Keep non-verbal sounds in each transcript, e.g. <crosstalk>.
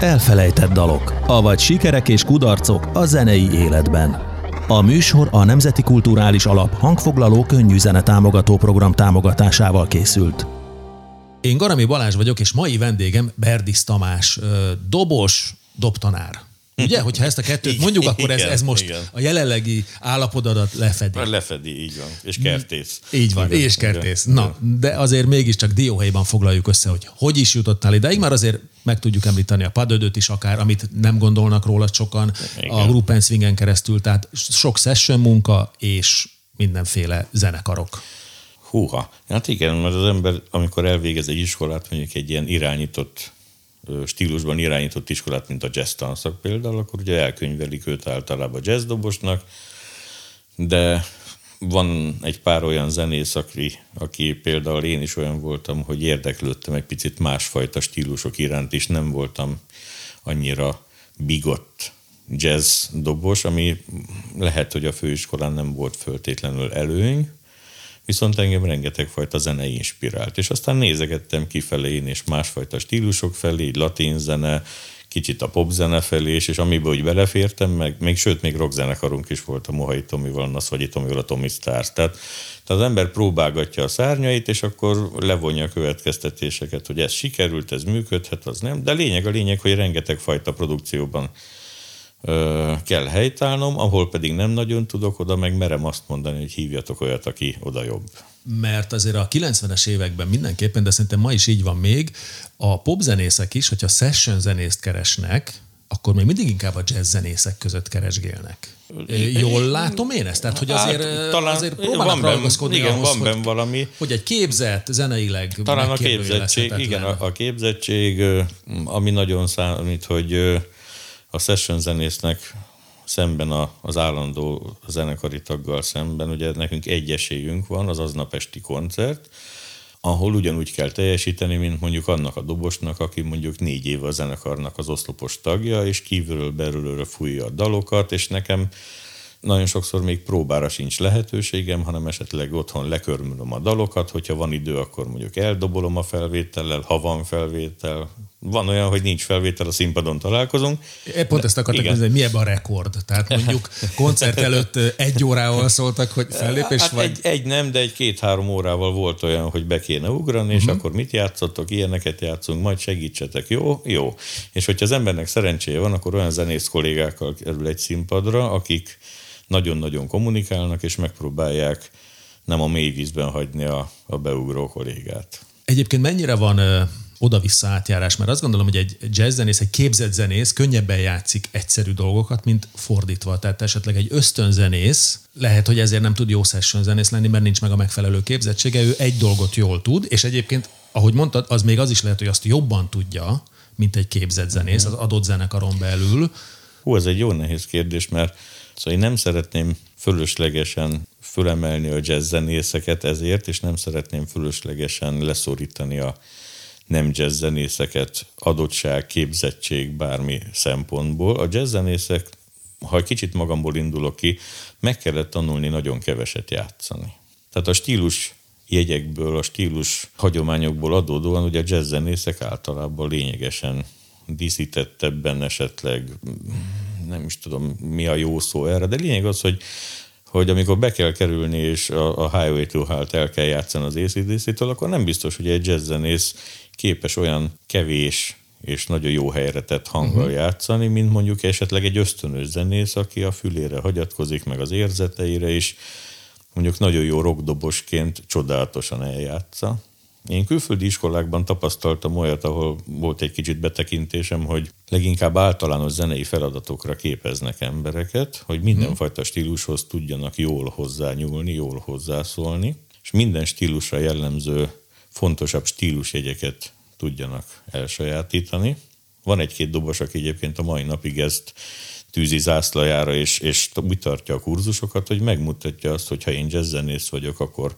Elfelejtett dalok, avagy sikerek és kudarcok a zenei életben. A műsor a Nemzeti Kulturális Alap hangfoglaló könnyű zene támogató program támogatásával készült. Én Garami Balázs vagyok, és mai vendégem Berdis Tamás, dobos, dobtanár. Ugye, hogyha ezt a kettőt <laughs> mondjuk, akkor ez, ez most igen. a jelenlegi állapodadat lefedi. Lefedi, így van. És kertész. Így van, igen, és kertész. Igen. Na, de azért mégiscsak dióhelyben foglaljuk össze, hogy hogy is jutottál ideig, már azért meg tudjuk említeni a padödöt is akár, amit nem gondolnak róla sokan, igen. a Group Swingen keresztül, tehát sok session munka és mindenféle zenekarok. Húha, hát igen, mert az ember, amikor elvégez egy iskolát, mondjuk egy ilyen irányított stílusban irányított iskolát, mint a jazz tanszak például, akkor ugye elkönyvelik őt általában jazzdobosnak, de van egy pár olyan zenész, aki, aki például én is olyan voltam, hogy érdeklődtem egy picit másfajta stílusok iránt is, nem voltam annyira bigott jazz dobos, ami lehet, hogy a főiskolán nem volt föltétlenül előny, viszont engem rengeteg fajta zene inspirált, és aztán nézegettem kifelé én és másfajta stílusok felé, így latin zene, kicsit a popzene felé, és, és amiből úgy belefértem, meg még sőt, még rockzenekarunk is volt a Mohai Tomival, a Szvagyi Tomival, a Tomi Stars. Tehát, tehát az ember próbálgatja a szárnyait, és akkor levonja a következtetéseket, hogy ez sikerült, ez működhet, az nem. De lényeg a lényeg, hogy rengeteg fajta produkcióban kell helytállnom, ahol pedig nem nagyon tudok, oda meg merem azt mondani, hogy hívjatok olyat, aki oda jobb. Mert azért a 90-es években mindenképpen, de szerintem ma is így van még, a popzenészek is, hogyha session zenészt keresnek, akkor még mindig inkább a jazz zenészek között keresgélnek. Jól látom én ezt? Tehát, hogy azért, hát, talán azért próbálnak ragaszkodni igen, ahhoz, van benne valami. Hogy egy képzett, zeneileg Talán a képzettség, igen, a, a képzettség, ami nagyon számít, hogy a session zenésznek szemben a, az állandó zenekari taggal szemben, ugye nekünk egy esélyünk van, az aznap esti koncert, ahol ugyanúgy kell teljesíteni, mint mondjuk annak a dobosnak, aki mondjuk négy éve a zenekarnak az oszlopos tagja, és kívülről belülről fújja a dalokat, és nekem nagyon sokszor még próbára sincs lehetőségem, hanem esetleg otthon lekörmülöm a dalokat, hogyha van idő, akkor mondjuk eldobolom a felvétellel, ha van felvétel. Van olyan, hogy nincs felvétel, a színpadon találkozunk. Pont ezt akartam kérdezni, mi ebben a rekord? Tehát mondjuk koncert előtt egy órával szóltak, hogy fellépés hát vagy? Egy, egy nem, de egy két-három órával volt olyan, hogy be kéne ugrani, és uh-huh. akkor mit játszottok, ilyeneket játszunk, majd segítsetek, jó? Jó. És hogyha az embernek szerencséje van, akkor olyan zenész kollégákkal kerül egy színpadra, akik nagyon-nagyon kommunikálnak, és megpróbálják nem a mély vízben hagyni a, a beugró kollégát. Egyébként mennyire van oda-vissza átjárás? Mert azt gondolom, hogy egy jazzzenész, egy képzett zenész könnyebben játszik egyszerű dolgokat, mint fordítva. Tehát esetleg egy ösztönzenész, lehet, hogy ezért nem tud jó session zenész lenni, mert nincs meg a megfelelő képzettsége, ő egy dolgot jól tud, és egyébként, ahogy mondtad, az még az is lehet, hogy azt jobban tudja, mint egy képzett zenész az adott zenekaron belül. Hú, ez egy jó nehéz kérdés, mert Szóval én nem szeretném fölöslegesen fölemelni a jazz zenészeket ezért, és nem szeretném fölöslegesen leszorítani a nem jazz zenészeket adottság, képzettség, bármi szempontból. A jazz zenészek, ha egy kicsit magamból indulok ki, meg kellett tanulni nagyon keveset játszani. Tehát a stílus jegyekből, a stílus hagyományokból adódóan ugye a jazz zenészek általában lényegesen díszítettebben esetleg nem is tudom mi a jó szó erre, de lényeg az, hogy hogy amikor be kell kerülni, és a, a Highway to Hell-t el kell játszani az ACDC-től, akkor nem biztos, hogy egy jazzzenész képes olyan kevés és nagyon jó helyre tett hanggal uh-huh. játszani, mint mondjuk esetleg egy ösztönös zenész, aki a fülére hagyatkozik, meg az érzeteire is, mondjuk nagyon jó rockdobosként csodálatosan eljátsza. Én külföldi iskolákban tapasztaltam olyat, ahol volt egy kicsit betekintésem, hogy leginkább általános zenei feladatokra képeznek embereket, hogy mindenfajta stílushoz tudjanak jól hozzányúlni, jól hozzászólni, és minden stílusra jellemző fontosabb stílusjegyeket tudjanak elsajátítani. Van egy-két dobos, aki egyébként a mai napig ezt tűzi zászlajára, és, és úgy tartja a kurzusokat, hogy megmutatja azt, hogy ha én jazzzenész vagyok, akkor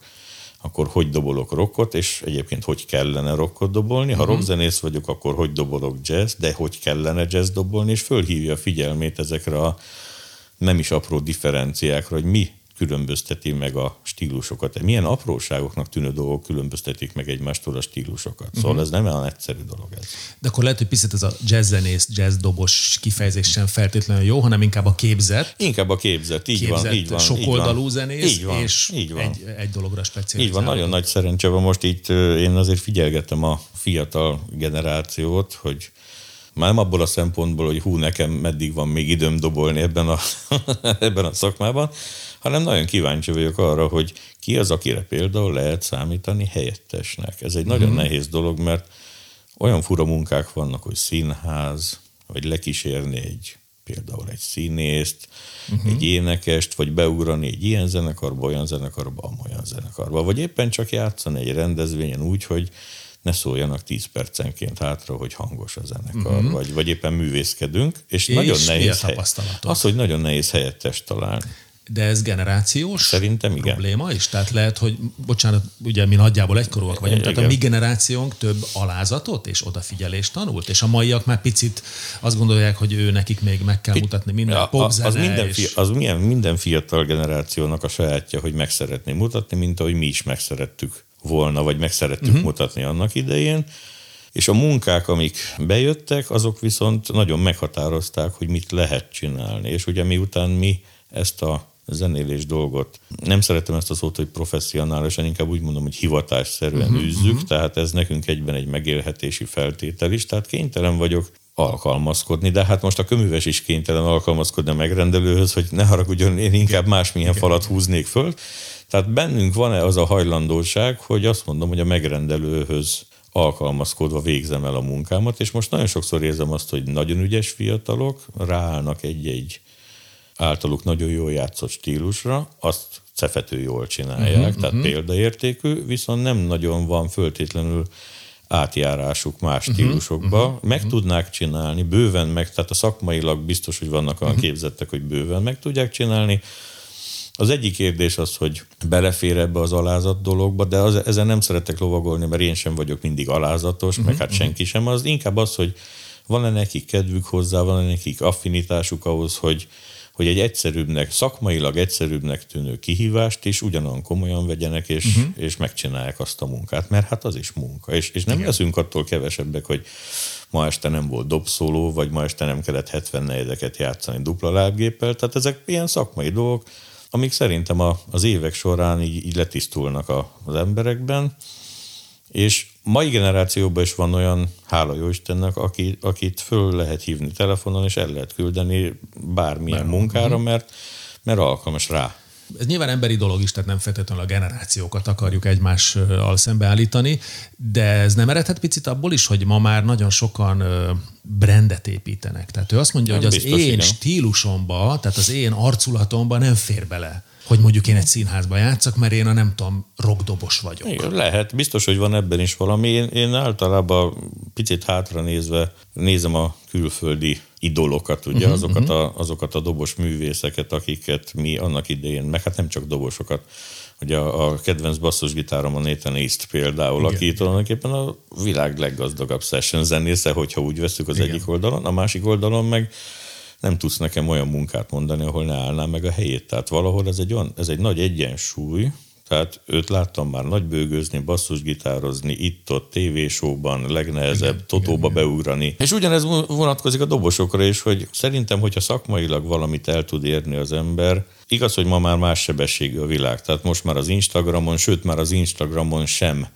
akkor hogy dobolok rockot, és egyébként hogy kellene rockot dobolni. Ha uh-huh. rockzenész vagyok, akkor hogy dobolok jazz, de hogy kellene jazz dobolni, és fölhívja a figyelmét ezekre a nem is apró differenciákra, hogy mi különbözteti meg a stílusokat. Milyen apróságoknak tűnő dolgok különböztetik meg egymástól a stílusokat. Szóval uh-huh. ez nem olyan egyszerű dolog ez. De akkor lehet, hogy picit ez a jazzzenész, jazzdobos kifejezés sem feltétlenül jó, hanem inkább a képzet. Inkább a képzet, így képzett, van. Így van sokoldalú zenész, így van, és így van. Egy, egy dologra speciális. Így van, nagyon nagy szerencse van. Most itt én azért figyelgetem a fiatal generációt, hogy már nem abból a szempontból, hogy hú, nekem meddig van még időm dobolni ebben a, <laughs> ebben a szakmában, hanem nagyon kíváncsi vagyok arra, hogy ki az, akire például lehet számítani helyettesnek. Ez egy nagyon mm. nehéz dolog, mert olyan fura munkák vannak, hogy színház, vagy lekísérni egy például egy színészt, uh-huh. egy énekest, vagy beugrani egy ilyen zenekarba, olyan zenekarba, olyan zenekarba, vagy éppen csak játszani egy rendezvényen úgy, hogy ne szóljanak 10 percenként hátra, hogy hangos a zenekar, uh-huh. vagy, vagy éppen művészkedünk, és, és nagyon nehéz hely, az, hogy nagyon nehéz helyettes találni. De ez generációs Szerintem igen. probléma is? Tehát lehet, hogy, bocsánat, ugye mi nagyjából egykorúak vagyunk, igen. tehát a mi generációnk több alázatot és odafigyelést tanult, és a maiak már picit azt gondolják, hogy ő nekik még meg kell mutatni minden ja, popzene. Az, minden, és... fi, az milyen, minden fiatal generációnak a sajátja, hogy meg szeretné mutatni, mint ahogy mi is megszerettük volna, vagy meg szerettük uh-huh. mutatni annak idején. És a munkák, amik bejöttek, azok viszont nagyon meghatározták, hogy mit lehet csinálni. És ugye miután mi ezt a zenélés dolgot. Nem szeretem ezt a szót, hogy professzionálisan, inkább úgy mondom, hogy hivatásszerűen uh-huh, űzzük, uh-huh. tehát ez nekünk egyben egy megélhetési feltétel is, tehát kénytelen vagyok alkalmazkodni, de hát most a köműves is kénytelen alkalmazkodni a megrendelőhöz, hogy ne haragudjon, én inkább másmilyen falat húznék föl. Tehát bennünk van-e az a hajlandóság, hogy azt mondom, hogy a megrendelőhöz alkalmazkodva végzem el a munkámat, és most nagyon sokszor érzem azt, hogy nagyon ügyes fiatalok ráállnak egy-egy általuk nagyon jól játszott stílusra, azt cefető jól csinálják, uh-huh, tehát uh-huh. példaértékű, viszont nem nagyon van föltétlenül átjárásuk más uh-huh, stílusokba. Uh-huh, meg uh-huh. tudnák csinálni, bőven meg, tehát a szakmailag biztos, hogy vannak olyan uh-huh. képzettek, hogy bőven meg tudják csinálni. Az egyik kérdés az, hogy belefér ebbe az alázat dologba, de az, ezen nem szeretek lovagolni, mert én sem vagyok mindig alázatos, uh-huh, meg hát senki sem. Az inkább az, hogy van-e nekik kedvük hozzá, van-e nekik affinitásuk ahhoz, hogy, hogy egy egyszerűbbnek, szakmailag egyszerűbbnek tűnő kihívást is ugyanolyan komolyan vegyenek, és, uh-huh. és megcsinálják azt a munkát, mert hát az is munka. És, és nem Igen. leszünk attól kevesebbek, hogy ma este nem volt dobszóló, vagy ma este nem kellett 70 negyedeket játszani dupla lábgéppel, tehát ezek ilyen szakmai dolgok, amik szerintem a, az évek során így, így letisztulnak a, az emberekben, és mai generációban is van olyan, hála jó Istennek, aki, akit föl lehet hívni telefonon, és el lehet küldeni bármilyen Bár, munkára, mhm. mert, mert alkalmas rá. Ez nyilván emberi dolog is, tehát nem feltétlenül a generációkat akarjuk egymással szembeállítani, de ez nem eredhet picit abból is, hogy ma már nagyon sokan brandet építenek. Tehát ő azt mondja, nem hogy az én igen. stílusomba, tehát az én arculatomba nem fér bele hogy mondjuk én egy színházba játszak, mert én a nem tudom, rockdobos vagyok. Igen, lehet, biztos, hogy van ebben is valami. Én, én általában picit hátra nézve nézem a külföldi idolokat, ugye, uh-huh, azokat, uh-huh. A, azokat a dobos művészeket, akiket mi annak idején, meg hát nem csak dobosokat, Ugye a, a kedvenc basszusgitárom a Nathan East például, Igen. aki tulajdonképpen a világ leggazdagabb session zenésze, hogyha úgy veszük az Igen. egyik oldalon, a másik oldalon meg nem tudsz nekem olyan munkát mondani, ahol ne állnám meg a helyét. Tehát valahol ez egy, olyan, ez egy nagy egyensúly, tehát őt láttam már nagybőgőzni, basszusgitározni, itt-ott, tévésóban, legnehezebb, igen, totóba igen, beugrani. És ugyanez vonatkozik a dobosokra is, hogy szerintem, hogyha szakmailag valamit el tud érni az ember, igaz, hogy ma már más sebességű a világ. Tehát most már az Instagramon, sőt már az Instagramon sem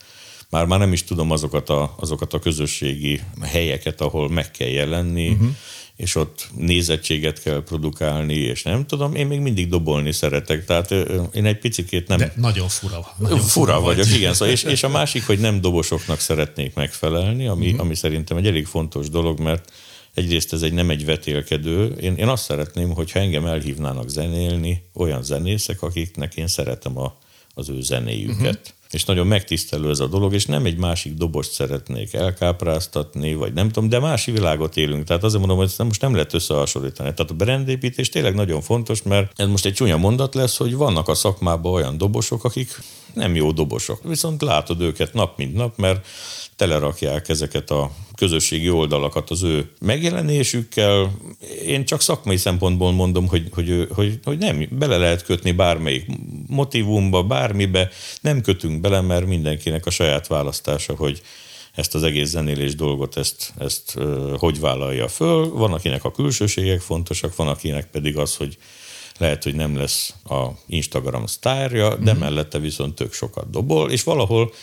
már, már nem is tudom azokat a, azokat a közösségi helyeket, ahol meg kell jelenni, uh-huh és ott nézettséget kell produkálni, és nem tudom, én még mindig dobolni szeretek, tehát én egy picikét nem... De nagyon fura. Nagyon fura, fura vagyok, vagy. igen. Szóval, és, és a másik, hogy nem dobosoknak szeretnék megfelelni, ami, uh-huh. ami szerintem egy elég fontos dolog, mert egyrészt ez egy nem egy vetélkedő. Én, én azt szeretném, hogyha engem elhívnának zenélni olyan zenészek, akiknek én szeretem a, az ő zenéjüket. Uh-huh és nagyon megtisztelő ez a dolog, és nem egy másik dobost szeretnék elkápráztatni, vagy nem tudom, de másik világot élünk. Tehát azért mondom, hogy ezt most nem lehet összehasonlítani. Tehát a brandépítés tényleg nagyon fontos, mert ez most egy csúnya mondat lesz, hogy vannak a szakmában olyan dobosok, akik nem jó dobosok. Viszont látod őket nap mint nap, mert telerakják ezeket a közösségi oldalakat az ő megjelenésükkel. Én csak szakmai szempontból mondom, hogy, hogy, hogy, hogy nem, bele lehet kötni bármelyik motivumba, bármibe, nem kötünk bele, mert mindenkinek a saját választása, hogy ezt az egész zenélés dolgot, ezt, ezt hogy vállalja föl. Van, akinek a külsőségek fontosak, van, akinek pedig az, hogy lehet, hogy nem lesz a Instagram sztárja, de mm. mellette viszont tök sokat dobol, és valahol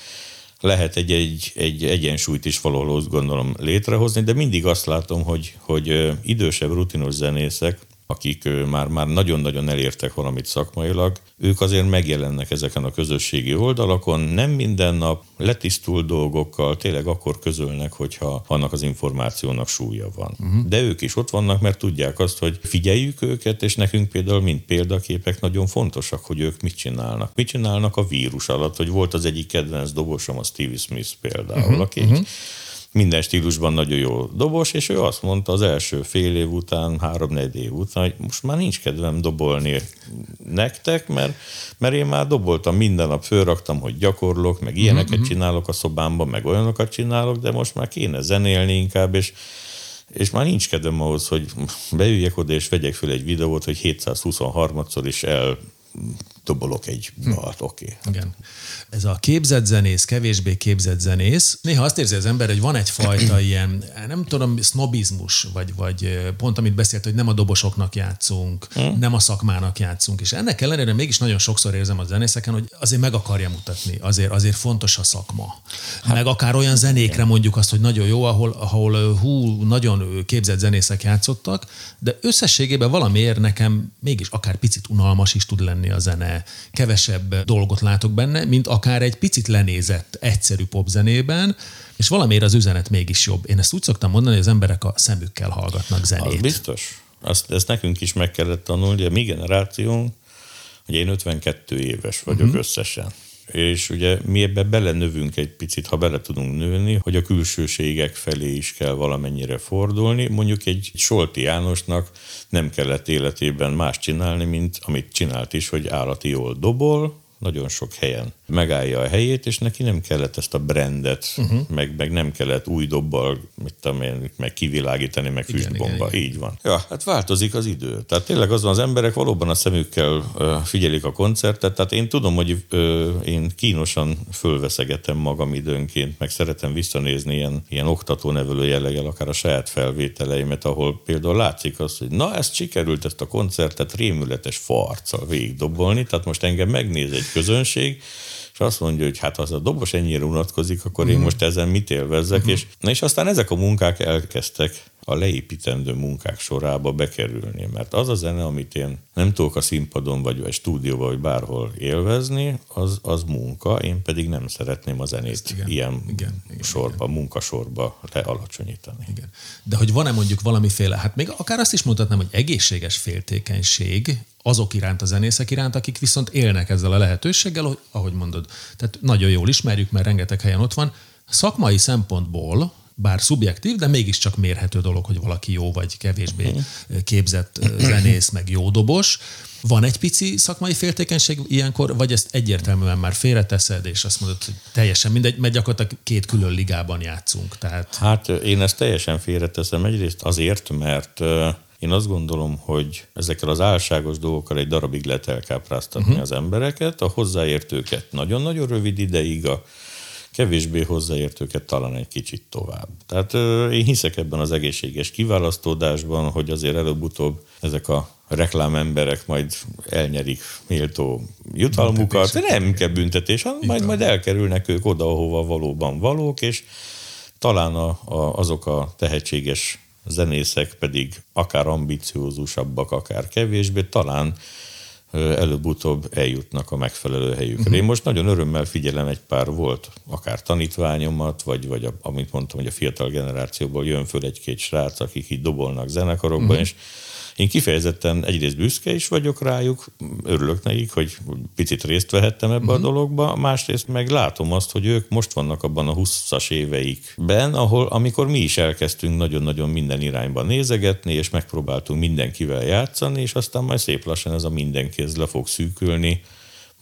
lehet egy, egy, egy egyensúlyt is valahol gondolom létrehozni, de mindig azt látom, hogy, hogy idősebb rutinos zenészek akik már, már nagyon-nagyon elértek valamit szakmailag, ők azért megjelennek ezeken a közösségi oldalakon, nem minden nap, letisztult dolgokkal, tényleg akkor közölnek, hogyha annak az információnak súlya van. Uh-huh. De ők is ott vannak, mert tudják azt, hogy figyeljük őket, és nekünk például, mint példaképek nagyon fontosak, hogy ők mit csinálnak. Mit csinálnak a vírus alatt, hogy volt az egyik kedvenc dobosom, a Stevie Smith például, uh-huh. aki uh-huh minden stílusban nagyon jó dobos, és ő azt mondta az első fél év után, három-négy év után, hogy most már nincs kedvem dobolni nektek, mert, mert én már doboltam minden nap, fölraktam, hogy gyakorlok, meg ilyeneket mm-hmm. csinálok a szobámban, meg olyanokat csinálok, de most már kéne zenélni inkább, és és már nincs kedvem ahhoz, hogy beüljek oda és vegyek föl egy videót, hogy 723-szor is el dobolok egy dalt, hm. oké. Okay. Igen. Ez a képzett zenész, kevésbé képzett zenész, néha azt érzi az ember, hogy van egyfajta <clears throat> ilyen, nem tudom, sznobizmus, vagy, vagy pont amit beszélt, hogy nem a dobosoknak játszunk, hm. nem a szakmának játszunk, és ennek ellenére mégis nagyon sokszor érzem a zenészeken, hogy azért meg akarja mutatni, azért, azért fontos a szakma. Hát, meg akár olyan zenékre mondjuk azt, hogy nagyon jó, ahol, ahol hú, nagyon képzett zenészek játszottak, de összességében valamiért nekem mégis akár picit unalmas is tud lenni a zene kevesebb dolgot látok benne, mint akár egy picit lenézett, egyszerű popzenében, és valamiért az üzenet mégis jobb. Én ezt úgy szoktam mondani, hogy az emberek a szemükkel hallgatnak zenét. Az biztos. Azt, ezt nekünk is meg kellett tanulni, a mi generációnk, hogy én 52 éves vagyok uh-huh. összesen és ugye mi ebbe belenövünk egy picit, ha bele tudunk nőni, hogy a külsőségek felé is kell valamennyire fordulni. Mondjuk egy Solti Jánosnak nem kellett életében más csinálni, mint amit csinált is, hogy állati jól dobol, nagyon sok helyen megállja a helyét, és neki nem kellett ezt a brandet, uh-huh. meg, meg nem kellett új dobbal, mit tudom én, meg kivilágítani, meg igen, füstbomba. Igen, igen. Így van. Ja, hát változik az idő. Tehát tényleg az van, az emberek valóban a szemükkel figyelik a koncertet, tehát én tudom, hogy én kínosan fölveszegetem magam időnként, meg szeretem visszanézni ilyen, ilyen oktató-nevelő jelleggel, akár a saját felvételeimet, ahol például látszik az, hogy na, ezt sikerült ezt a koncertet rémületes farccal végigdobolni, tehát most engem megnéz egy közönség, és azt mondja, hogy hát ha az a dobos ennyire unatkozik, akkor én mhm. most ezen mit élvezzek, uh-huh. és, és aztán ezek a munkák elkezdtek a leépítendő munkák sorába bekerülni, mert az a zene, amit én nem tudok a színpadon, vagy a stúdióban, vagy bárhol élvezni, az, az munka, én pedig nem szeretném a zenét igen, ilyen igen, igen, sorba, igen. munkasorba lealacsonyítani. Igen. De hogy van-e mondjuk valamiféle, hát még akár azt is mondhatnám, hogy egészséges féltékenység azok iránt, a zenészek iránt, akik viszont élnek ezzel a lehetőséggel, ahogy mondod. Tehát nagyon jól ismerjük, mert rengeteg helyen ott van. Szakmai szempontból, bár szubjektív, de mégiscsak mérhető dolog, hogy valaki jó vagy kevésbé képzett zenész, meg jó dobos. Van egy pici szakmai féltékenység ilyenkor, vagy ezt egyértelműen már félreteszed, és azt mondod, hogy teljesen mindegy, mert gyakorlatilag két külön ligában játszunk. Tehát... Hát én ezt teljesen félreteszem egyrészt azért, mert én azt gondolom, hogy ezekkel az álságos dolgokkal egy darabig lehet elkápráztatni uh-huh. az embereket, a hozzáértőket nagyon-nagyon rövid ideig, a kevésbé hozzáértőket talán egy kicsit tovább. Tehát én hiszek ebben az egészséges kiválasztódásban, hogy azért előbb-utóbb ezek a reklámemberek majd elnyerik méltó jutalmukat. Nem kell büntetés, hanem majd, majd elkerülnek ők oda, ahova valóban valók, és talán a, a, azok a tehetséges zenészek pedig akár ambiciózusabbak, akár kevésbé, talán előbb-utóbb eljutnak a megfelelő helyükre. Uh-huh. Én most nagyon örömmel figyelem egy pár volt, akár tanítványomat, vagy, vagy a, amit mondtam, hogy a fiatal generációból jön föl egy-két srác, akik így dobolnak zenekarokban, uh-huh. és én kifejezetten egyrészt büszke is vagyok rájuk, örülök nekik, hogy picit részt vehettem ebbe uh-huh. a mhm. dologba, másrészt meg látom azt, hogy ők most vannak abban a 20-as éveikben, ahol amikor mi is elkezdtünk nagyon-nagyon minden irányba nézegetni, és megpróbáltunk mindenkivel játszani, és aztán majd szép lassan ez a mindenki ez le fog szűkülni,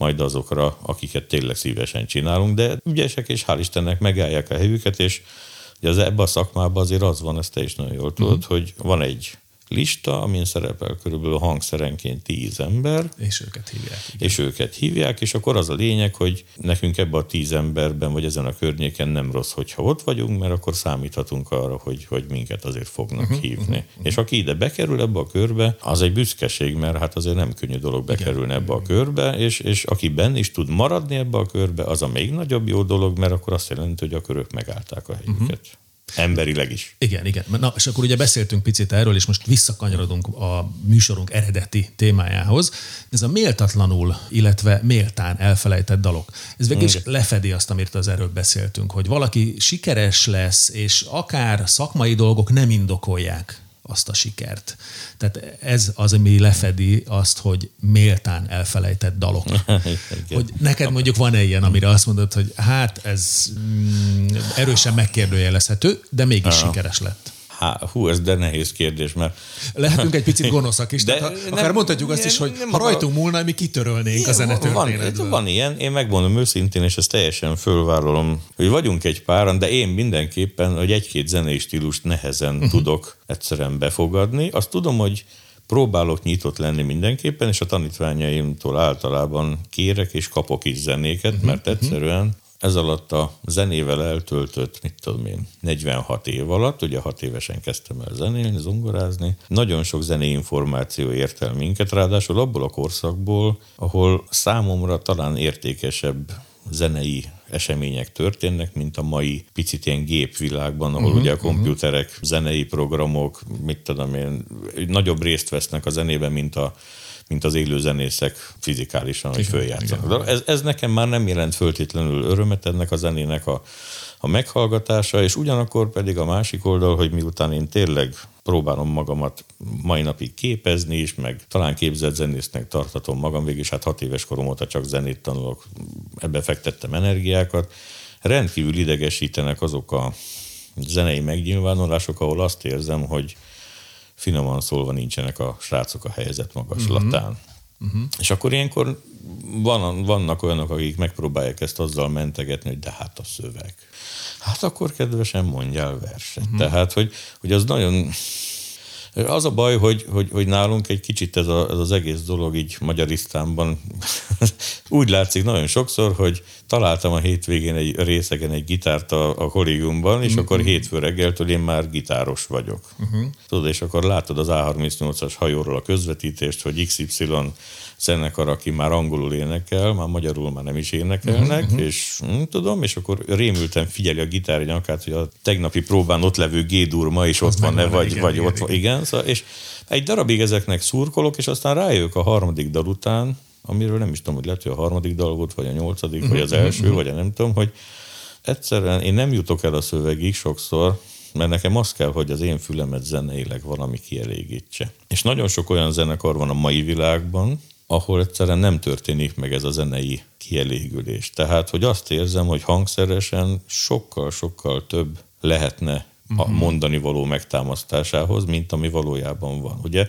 majd azokra, akiket tényleg szívesen csinálunk, de ügyesek, és hál' Istennek megállják a helyüket, és ugye az, ebben a szakmában azért az van, ezt te is nagyon jól tudod, uh-huh. hogy van egy lista, amin szerepel körülbelül hangszerenként tíz ember. És őket hívják. Igen. És őket hívják, és akkor az a lényeg, hogy nekünk ebbe a tíz emberben, vagy ezen a környéken nem rossz, hogyha ott vagyunk, mert akkor számíthatunk arra, hogy, hogy minket azért fognak uh-huh, hívni. Uh-huh. És aki ide bekerül ebbe a körbe, az egy büszkeség, mert hát azért nem könnyű dolog bekerülni Igen. ebbe a körbe, és, és aki benne is tud maradni ebbe a körbe, az a még nagyobb jó dolog, mert akkor azt jelenti, hogy a körök megállták a helyüket. Uh-huh. Emberileg is. Igen, igen. Na, és akkor ugye beszéltünk picit erről, és most visszakanyarodunk a műsorunk eredeti témájához. Ez a méltatlanul, illetve méltán elfelejtett dalok. Ez végül is lefedi azt, amit az erről beszéltünk, hogy valaki sikeres lesz, és akár szakmai dolgok nem indokolják azt a sikert. Tehát ez az, ami lefedi azt, hogy méltán elfelejtett dalok. <laughs> hogy neked mondjuk van-e ilyen, amire azt mondod, hogy hát ez mm, erősen megkérdőjelezhető, de mégis Aha. sikeres lett. Há, hú, ez de nehéz kérdés, mert... Lehetünk egy picit gonoszak is, de tehát nem, akár mondhatjuk azt is, hogy nem, ha rajtunk múlna, mi kitörölnénk a zenetörténetből. Van, van ilyen, én megmondom őszintén, és ezt teljesen fölvállalom, hogy vagyunk egy páran, de én mindenképpen, hogy egy-két zenei stílust nehezen uh-huh. tudok egyszerűen befogadni. Azt tudom, hogy próbálok nyitott lenni mindenképpen, és a tanítványaimtól általában kérek és kapok is zenéket, uh-huh, mert egyszerűen ez alatt a zenével eltöltött, mit tudom én, 46 év alatt, ugye 6 évesen kezdtem el zenélni, zongorázni, nagyon sok zenei információ ért el minket, ráadásul abból a korszakból, ahol számomra talán értékesebb zenei események történnek, mint a mai picit ilyen gépvilágban, ahol uh-huh, ugye a mhm. komputerek, uh-huh. zenei programok, mit tudom én, nagyobb részt vesznek a zenében, mint a mint az élő zenészek fizikálisan, hogy följátszanak. Ez, ez nekem már nem jelent föltétlenül örömet ennek a zenének a, a meghallgatása, és ugyanakkor pedig a másik oldal, hogy miután én tényleg próbálom magamat mai napig képezni is, meg talán képzett zenésznek tartatom magam, végig hát hat éves korom óta csak zenét tanulok, ebbe fektettem energiákat. Rendkívül idegesítenek azok a zenei megnyilvánulások, ahol azt érzem, hogy finoman szólva nincsenek a srácok a helyzet magaslatán. Uh-huh. Uh-huh. És akkor ilyenkor van, vannak olyanok, akik megpróbálják ezt azzal mentegetni, hogy de hát a szöveg. Hát akkor kedvesen mondjál verset. Uh-huh. Tehát, hogy, hogy az nagyon az a baj, hogy, hogy, hogy nálunk egy kicsit ez, a, ez az egész dolog így Magyarisztánban <laughs> úgy látszik nagyon sokszor, hogy találtam a hétvégén egy részegen egy gitárt a, a kollégiumban, és uh-huh. akkor hétfő reggeltől én már gitáros vagyok. Uh-huh. Tudod, és akkor látod az A38-as hajóról a közvetítést, hogy XY zenekar, aki már angolul énekel, már magyarul már nem is énekelnek, uh-huh. és hm, tudom, és akkor rémülten figyeli a gitár nyakát, hogy a tegnapi próbán ott levő G-dur ma is ott van-e, vagy, igen, vagy igen, ott van. Igen, szóval, és egy darabig ezeknek szurkolok, és aztán rájövök a harmadik dal után, amiről nem is tudom, hogy lehet, hogy a harmadik dal volt, vagy a nyolcadik, uh-huh. vagy az mhm, első, uh-huh. vagy a nem tudom, hogy egyszerűen én nem jutok el a szövegig sokszor, mert nekem az kell, hogy az én fülemet zeneileg valami kielégítse. És nagyon sok olyan zenekar van a mai világban, ahol egyszerűen nem történik meg ez a zenei kielégülés. Tehát, hogy azt érzem, hogy hangszeresen sokkal-sokkal több lehetne a mhm. mondani való megtámasztásához, mint ami valójában van. Ugye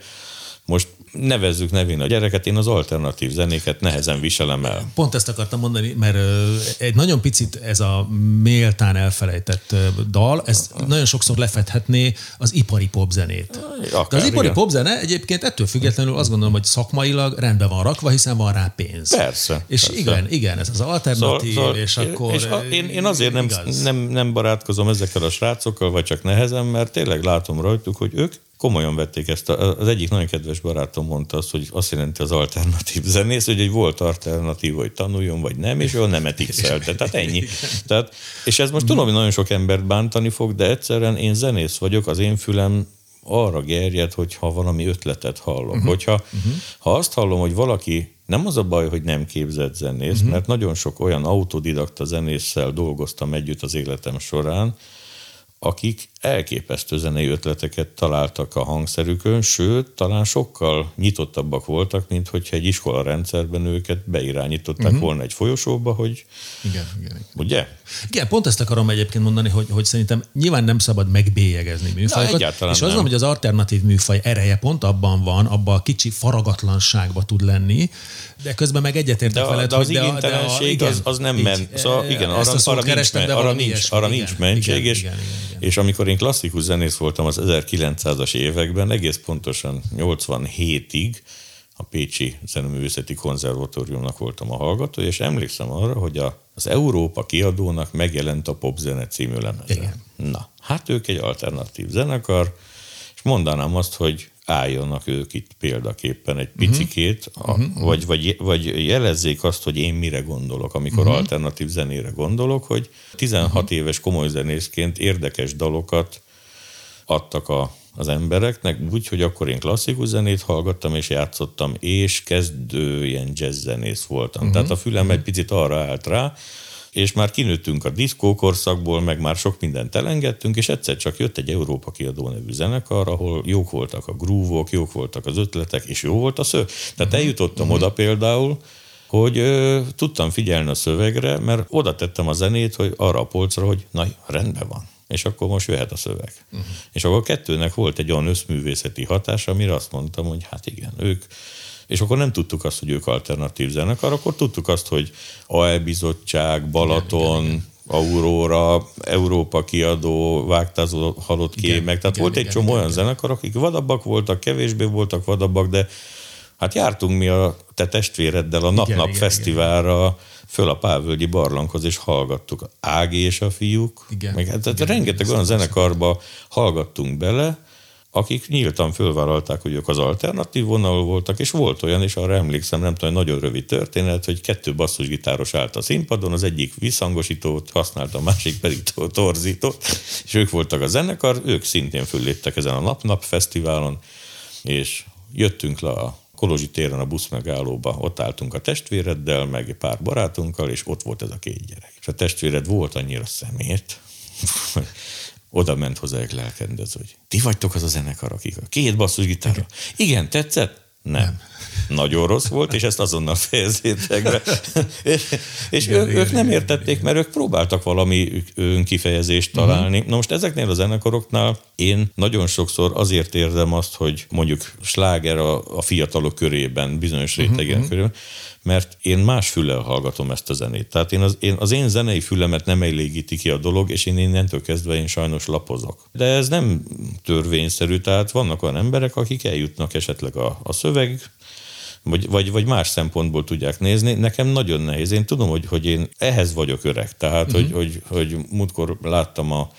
most nevezzük nevén a gyereket, én az alternatív zenéket nehezen viselem el. Pont ezt akartam mondani, mert egy nagyon picit ez a méltán elfelejtett dal, ez nagyon sokszor lefedhetné az ipari popzenét. Akár, De az ipari igen. popzene egyébként ettől függetlenül azt gondolom, hogy szakmailag rendben van rakva, hiszen van rá pénz. Persze. És persze. igen, igen, ez az alternatív, szóval, szóval, és akkor... És a, én, én azért nem, nem, nem barátkozom ezekkel a srácokkal, vagy csak nehezen, mert tényleg látom rajtuk, hogy ők komolyan vették ezt. Az egyik nagyon kedves barátom mondta azt, hogy azt jelenti az alternatív zenész, hogy egy volt alternatív, hogy tanuljon, vagy nem, és ő nem x Tehát ennyi. Tehát, és ez most tudom, hogy nagyon sok embert bántani fog, de egyszerűen én zenész vagyok, az én fülem arra gerjed, hogyha valami ötletet hallok. Uh-huh. Hogyha uh-huh. ha azt hallom, hogy valaki nem az a baj, hogy nem képzett zenész, uh-huh. mert nagyon sok olyan autodidakta zenésszel dolgoztam együtt az életem során, akik elképesztő zenei ötleteket találtak a hangszerükön, sőt, talán sokkal nyitottabbak voltak, mint hogyha egy iskola rendszerben őket beirányították uh-huh. volna egy folyosóba, hogy... Igen, igen, igen. Ugye? Igen, pont ezt akarom egyébként mondani, hogy, hogy szerintem nyilván nem szabad megbélyegezni műfajokat. Na, és nem. mondom, hogy az alternatív műfaj ereje pont abban van, abban a kicsi faragatlanságban tud lenni, de közben meg egyetértek veled, de az hogy de, de a, az, az nem ment. Szóval igen, arra, arra, nincs, arra, nincs, arra igen, nincs mentség, igen, és, igen, igen, igen. És amikor én klasszikus zenész voltam az 1900-as években, egész pontosan 87-ig a Pécsi Zeneművészeti Konzervatóriumnak voltam a hallgató, és emlékszem arra, hogy a, az Európa kiadónak megjelent a Popzene című lemeze. Igen. Na, hát ők egy alternatív zenekar, és mondanám azt, hogy álljanak ők itt példaképpen egy picikét, uh-huh. a, vagy, vagy, vagy jelezzék azt, hogy én mire gondolok, amikor uh-huh. alternatív zenére gondolok, hogy 16 uh-huh. éves komoly zenészként érdekes dalokat adtak a, az embereknek, úgy, hogy akkor én klasszikus zenét hallgattam és játszottam, és kezdő ilyen jazz zenész voltam. Uh-huh. Tehát a fülem uh-huh. egy picit arra állt rá, és már kinőttünk a diszkókorszakból, meg már sok mindent elengedtünk, és egyszer csak jött egy Európa kiadó nevű zenekar, ahol jók voltak a grúvok, jók voltak az ötletek, és jó volt a szöveg. Tehát eljutottam uh-huh. oda például, hogy ö, tudtam figyelni a szövegre, mert oda tettem a zenét, hogy arra a polcra, hogy na, rendben van és akkor most jöhet a szöveg. Uh-huh. És akkor a kettőnek volt egy olyan összművészeti hatása, amire azt mondtam, hogy hát igen, ők, és akkor nem tudtuk azt, hogy ők alternatív zenekar, akkor tudtuk azt, hogy AE Bizottság, Balaton, igen, igen, igen. Aurora, Európa kiadó, vágtázó halott kémek, tehát igen, volt egy igen, csomó igen, olyan igen. zenekar, akik vadabbak voltak, kevésbé voltak vadabbak, de hát jártunk mi a te testvéreddel a Nap-Nap Fesztiválra, igen föl a Pávölgyi barlanghoz, és hallgattuk. Ági és a fiúk, igen, meg hát, igen, rengeteg igen, olyan zenekarba hallgattunk bele, akik nyíltan fölvállalták, hogy ők az alternatív vonal voltak, és volt olyan, és arra emlékszem, nem tudom, nagyon rövid történet, hogy kettő basszusgitáros állt a színpadon, az egyik visszhangosítót használta, a másik pedig torzítót, és ők voltak a zenekar, ők szintén fölléptek ezen a Nap-Nap fesztiválon, és jöttünk le a Kolozsi téren a busz megállóba, ott álltunk a testvéreddel, meg pár barátunkkal, és ott volt ez a két gyerek. És a testvéred volt annyira szemét, oda ment hozzá egy lelkendez, hogy ti vagytok az a zenekar, akik a két basszusgitára. Igen, tetszett? Nem. nem. Nagyon rossz volt, és ezt azonnal fejezzétek be. <laughs> és és igen, ők, igen, ők nem igen, értették, igen. mert ők próbáltak valami önkifejezést találni. Uh-huh. Na most ezeknél a zenekaroknál én nagyon sokszor azért érzem azt, hogy mondjuk sláger a, a fiatalok körében, bizonyos rétegen uh-huh. körében, mert én más füllel hallgatom ezt a zenét. Tehát én az, én, az én zenei fülemet nem elégíti ki a dolog, és én innentől kezdve én sajnos lapozok. De ez nem törvényszerű, tehát vannak olyan emberek, akik eljutnak esetleg a, a szöveg vagy, vagy, vagy más szempontból tudják nézni. Nekem nagyon nehéz. Én tudom, hogy, hogy én ehhez vagyok öreg. Tehát, uh-huh. hogy, hogy, hogy múltkor láttam a,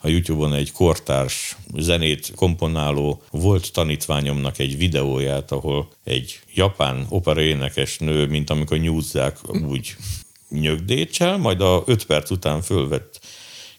a YouTube-on egy kortárs zenét komponáló volt tanítványomnak egy videóját, ahol egy japán operaénekes nő, mint amikor nyúzzák, úgy nyögdécsel, majd a öt perc után fölvett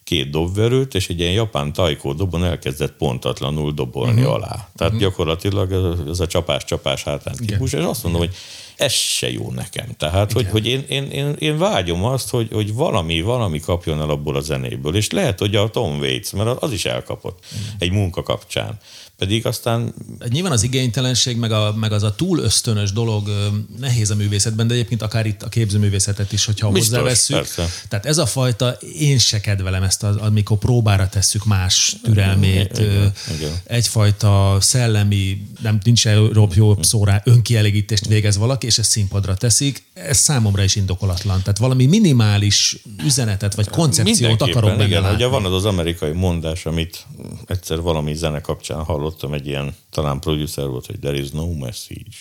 két dobverőt, és egy ilyen japán tajkó dobon elkezdett pontatlanul dobolni uh-huh. alá. Tehát uh-huh. gyakorlatilag ez a csapás-csapás hátán típus, és azt mondom, hogy ez se jó nekem. Tehát, Igen. hogy, hogy én, én, én, én vágyom azt, hogy, hogy valami, valami kapjon el abból a zenéből. És lehet, hogy a Tom Waits, mert az is elkapott Igen. egy munka kapcsán. Pedig aztán... Nyilván az igénytelenség, meg, a, meg az a túl ösztönös dolog nehéz a művészetben, de egyébként akár itt a képzőművészetet is, hogyha Biztos, hozzávesszük. Persze. Tehát ez a fajta, én se kedvelem ezt, az, amikor próbára tesszük más türelmét, igen, igen. egyfajta szellemi, nem nincs jobb, jobb szóra, önkielégítést végez valaki, és ezt színpadra teszik. Ez számomra is indokolatlan. Tehát valami minimális üzenetet vagy koncepciót akarok benne igen, látni. Ugye van az az amerikai mondás, amit egyszer valami zene kapcsán hallott, hallottam egy ilyen, talán producer volt, hogy there is no message.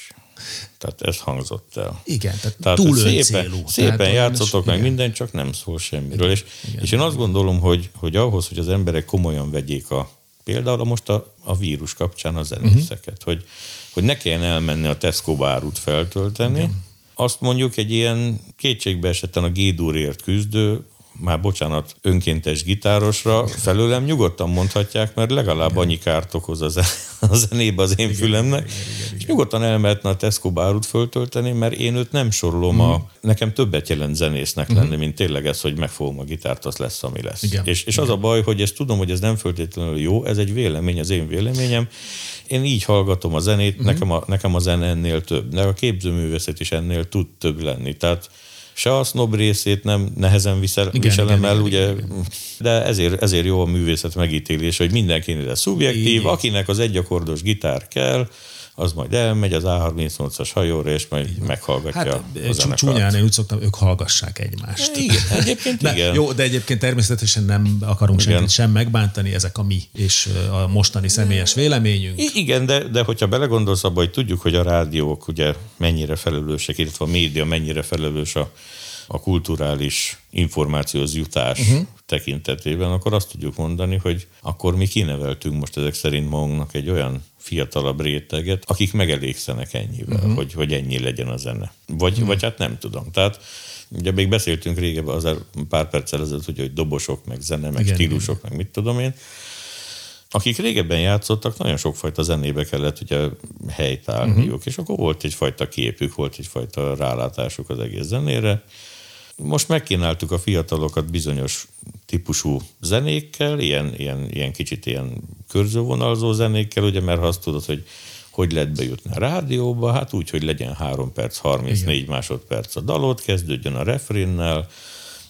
Tehát ez hangzott el. Igen, tehát, tehát túl szépen, célú. Szépen tehát játszotok meg igen. minden, csak nem szól semmiről. És, igen, és én azt gondolom, hogy, hogy ahhoz, hogy az emberek komolyan vegyék a például most a, a vírus kapcsán a zenészeket, uh-huh. hogy, hogy ne kelljen elmenni a Tesco árut feltölteni, igen. azt mondjuk egy ilyen kétségbe esetten a gédúrért küzdő már bocsánat, önkéntes gitárosra felőlem nyugodtan mondhatják, mert legalább annyi kárt okoz a, a zenébe az én fülemnek. Igen, igen, igen, és nyugodtan elmehetne a Tesco bárut föltölteni, mert én őt nem sorolom mm. a... Mhm. Nekem többet jelent zenésznek mm. lenni, mint tényleg ez, hogy megfogom a gitárt, az lesz, ami lesz. Igen, és és igen. az a baj, hogy ezt tudom, hogy ez nem föltétlenül jó, ez egy vélemény, az én véleményem. Én így hallgatom a zenét, mm. nekem, a, nekem a zene ennél több, de a képzőművészet is ennél tud több lenni. Tehát se a snob részét nem nehezen visel, igen, viselem igen, el, igen, ugye, igen. de ezért, ezért jó a művészet megítélés, hogy mindenkinek szubjektív, igen. akinek az egyakordos gitár kell, az majd elmegy az A38-as hajóra, és majd Igen. meghallgatja hát, a zenekart. Csúnyán én úgy szoktam, ők hallgassák egymást. Igen, egyébként <laughs> de, igen. Jó, de egyébként természetesen nem akarunk igen. senkit sem megbántani, ezek a mi és a mostani személyes véleményünk. Igen, de, de hogyha belegondolsz abba, hogy tudjuk, hogy a rádiók ugye mennyire felelősek, illetve a média mennyire felelős a a kulturális információhoz jutás uh-huh. tekintetében, akkor azt tudjuk mondani, hogy akkor mi kineveltünk most ezek szerint magunknak egy olyan fiatalabb réteget, akik megelégszenek ennyivel, uh-huh. hogy, hogy ennyi legyen a zene. Vagy, uh-huh. vagy hát nem tudom. Tehát ugye még beszéltünk régebben az pár perccel ezelőtt, hogy, hogy dobosok, meg zene, meg igen, stílusok, igen. meg mit tudom én. Akik régebben játszottak, nagyon sokfajta zenébe kellett ugye helytállniuk, uh-huh. és akkor volt egyfajta képük, volt egyfajta rálátásuk az egész zenére most megkínáltuk a fiatalokat bizonyos típusú zenékkel, ilyen, ilyen, ilyen kicsit ilyen körzővonalzó zenékkel, ugye, mert ha azt tudod, hogy hogy lehet bejutni a rádióba, hát úgy, hogy legyen 3 perc, 34 Igen. másodperc a dalot, kezdődjön a refrénnel,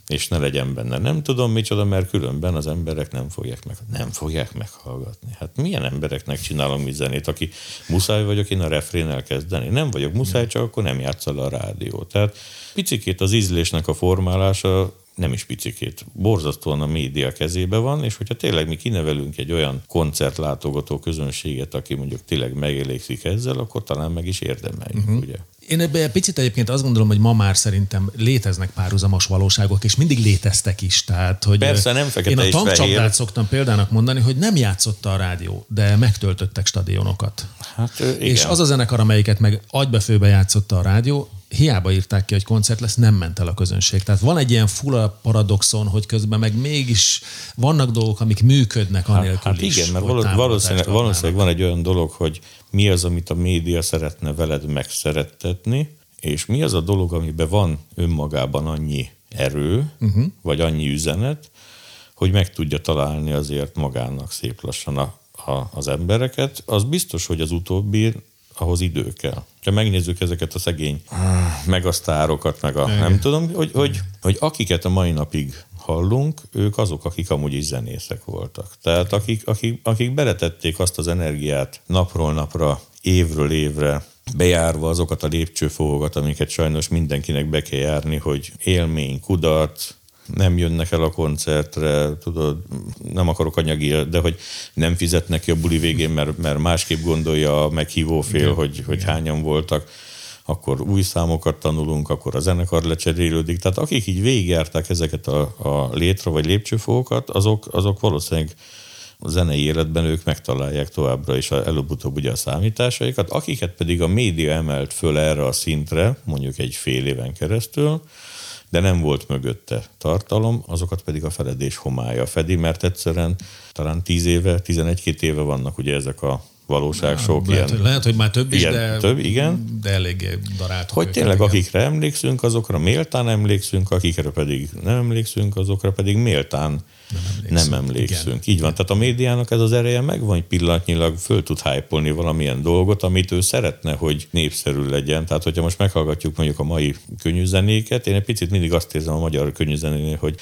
és ne legyen benne nem tudom micsoda, mert különben az emberek nem fogják, meg, nem fogják meghallgatni. Hát milyen embereknek csinálom mi zenét, aki muszáj vagyok én a refrénnel kezdeni? Nem vagyok muszáj, csak akkor nem játszol a rádió. Tehát picikét az ízlésnek a formálása nem is picikét, borzasztóan a média kezébe van, és hogyha tényleg mi kinevelünk egy olyan koncertlátogató közönséget, aki mondjuk tényleg megelégszik ezzel, akkor talán meg is érdemeljük, uh-huh. ugye? Én ebben picit egyébként azt gondolom, hogy ma már szerintem léteznek párhuzamos valóságok, és mindig léteztek is. Tehát, hogy Persze, nem fekete Én a tankcsapdát szoktam példának mondani, hogy nem játszotta a rádió, de megtöltöttek stadionokat. Hát, igen. És az a zenekar, amelyiket meg agybefőbe játszotta a rádió, hiába írták ki, hogy koncert lesz, nem ment el a közönség. Tehát van egy ilyen fura paradoxon, hogy közben meg mégis vannak dolgok, amik működnek hát, anélkül hát, hát igen, mert valószínűleg, valószínűleg van egy olyan dolog, hogy mi az, amit a média szeretne veled megszerettetni, és mi az a dolog, amiben van önmagában annyi erő, uh-huh. vagy annyi üzenet, hogy meg tudja találni azért magának szép lassan a, a, az embereket. Az biztos, hogy az utóbbi ahhoz idő kell. Ha megnézzük ezeket a szegény megasztárokat, meg a Igen. nem tudom, hogy, hogy, hogy akiket a mai napig hallunk, ők azok, akik amúgy is zenészek voltak. Tehát akik, akik, akik beletették azt az energiát napról napra, évről évre, bejárva azokat a lépcsőfokokat, amiket sajnos mindenkinek be kell járni, hogy élmény, kudarc, nem jönnek el a koncertre, tudod, nem akarok anyagi, de hogy nem fizetnek ki a buli végén, mert, mert másképp gondolja a meghívó fél, Igen. hogy, hogy Igen. hányan voltak akkor új számokat tanulunk, akkor a zenekar lecserélődik. Tehát akik így végigjárták ezeket a, a létre vagy lépcsőfokokat, azok, azok valószínűleg a zenei életben ők megtalálják továbbra is előbb-utóbb ugye a számításaikat, akiket pedig a média emelt föl erre a szintre, mondjuk egy fél éven keresztül, de nem volt mögötte tartalom, azokat pedig a feledés homája fedi, mert egyszerűen talán 10 éve, 11-2 éve vannak ugye ezek a valóság Na, sok lehet, ilyen. Lehet, hogy már több is, ilyen, de, több, igen. de eléggé daráltuk. Hogy tényleg, igen. akikre emlékszünk, azokra méltán emlékszünk, akikre pedig nem emlékszünk, azokra pedig méltán nem emlékszünk. Nem emlékszünk. Igen. Így van. Tehát a médiának ez az ereje megvan, hogy pillanatnyilag föl tud hype valamilyen dolgot, amit ő szeretne, hogy népszerű legyen. Tehát, hogyha most meghallgatjuk mondjuk a mai könnyűzenéket, én egy picit mindig azt érzem a magyar könnyűzenénél, hogy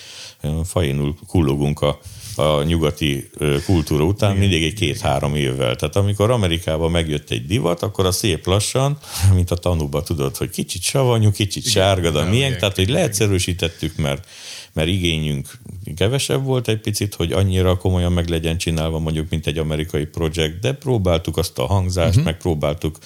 fajénul kullogunk a a nyugati kultúra után Igen. mindig egy két-három évvel. Tehát amikor Amerikában megjött egy divat, akkor a szép lassan, mint a tanúba tudod, hogy kicsit savanyú, kicsit Igen. sárga, de milyen, tehát hogy leegyszerűsítettük, mert, mert igényünk kevesebb volt egy picit, hogy annyira komolyan meg legyen csinálva mondjuk, mint egy amerikai projekt, de próbáltuk azt a hangzást, uh-huh. megpróbáltuk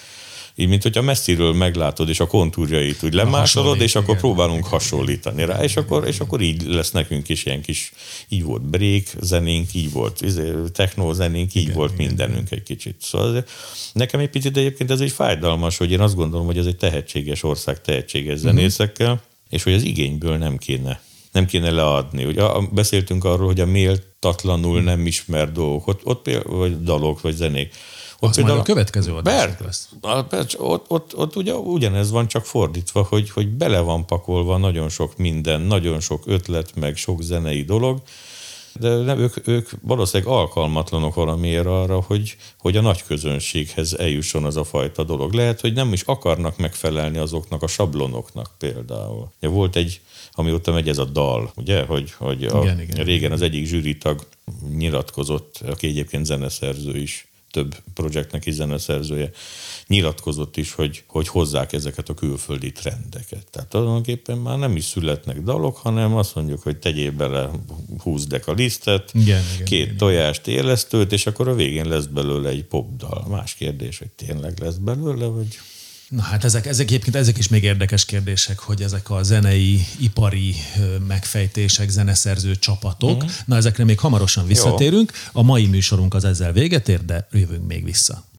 így, mint hogyha messziről meglátod, és a kontúrjait úgy lemásolod, és akkor igen, próbálunk igen, hasonlítani rá, és akkor, és akkor így lesz nekünk is ilyen kis, így volt break zenénk, így volt izé, techno zenénk, így igen, volt igen, mindenünk igen. egy kicsit. Szóval nekem egy picit egyébként ez egy fájdalmas, hogy én azt gondolom, hogy ez egy tehetséges ország, tehetséges zenészekkel, uh-huh. és hogy az igényből nem kéne nem kéne leadni. Ugye beszéltünk arról, hogy a méltatlanul nem ismert dolgok, ott, ott például, vagy dalok, vagy zenék. Ott az például a következő adás lesz. Persze, ott, ott, ott ugye ugyanez van, csak fordítva, hogy, hogy bele van pakolva nagyon sok minden, nagyon sok ötlet, meg sok zenei dolog, de nem, ők, ők valószínűleg alkalmatlanok valamiért arra, hogy, hogy a nagy közönséghez eljusson az a fajta dolog. Lehet, hogy nem is akarnak megfelelni azoknak a sablonoknak például. Ja, volt egy, amióta megy ez a dal, ugye, hogy, hogy a, igen, igen, régen az egyik zsűritag nyilatkozott, aki egyébként zeneszerző is, több projektnek is zeneszerzője, nyilatkozott is, hogy, hogy hozzák ezeket a külföldi trendeket. Tehát tulajdonképpen már nem is születnek dalok, hanem azt mondjuk, hogy tegyél bele 20 deka lisztet, igen, igen, két igen, tojást, élesztőt, és akkor a végén lesz belőle egy popdal. Más kérdés, hogy tényleg lesz belőle, vagy Na hát ezek, ezek egyébként ezek is még érdekes kérdések, hogy ezek a zenei, ipari megfejtések, zeneszerző csapatok. Mm. Na ezekre még hamarosan visszatérünk. Jó. A mai műsorunk az ezzel véget ér, de jövünk még vissza.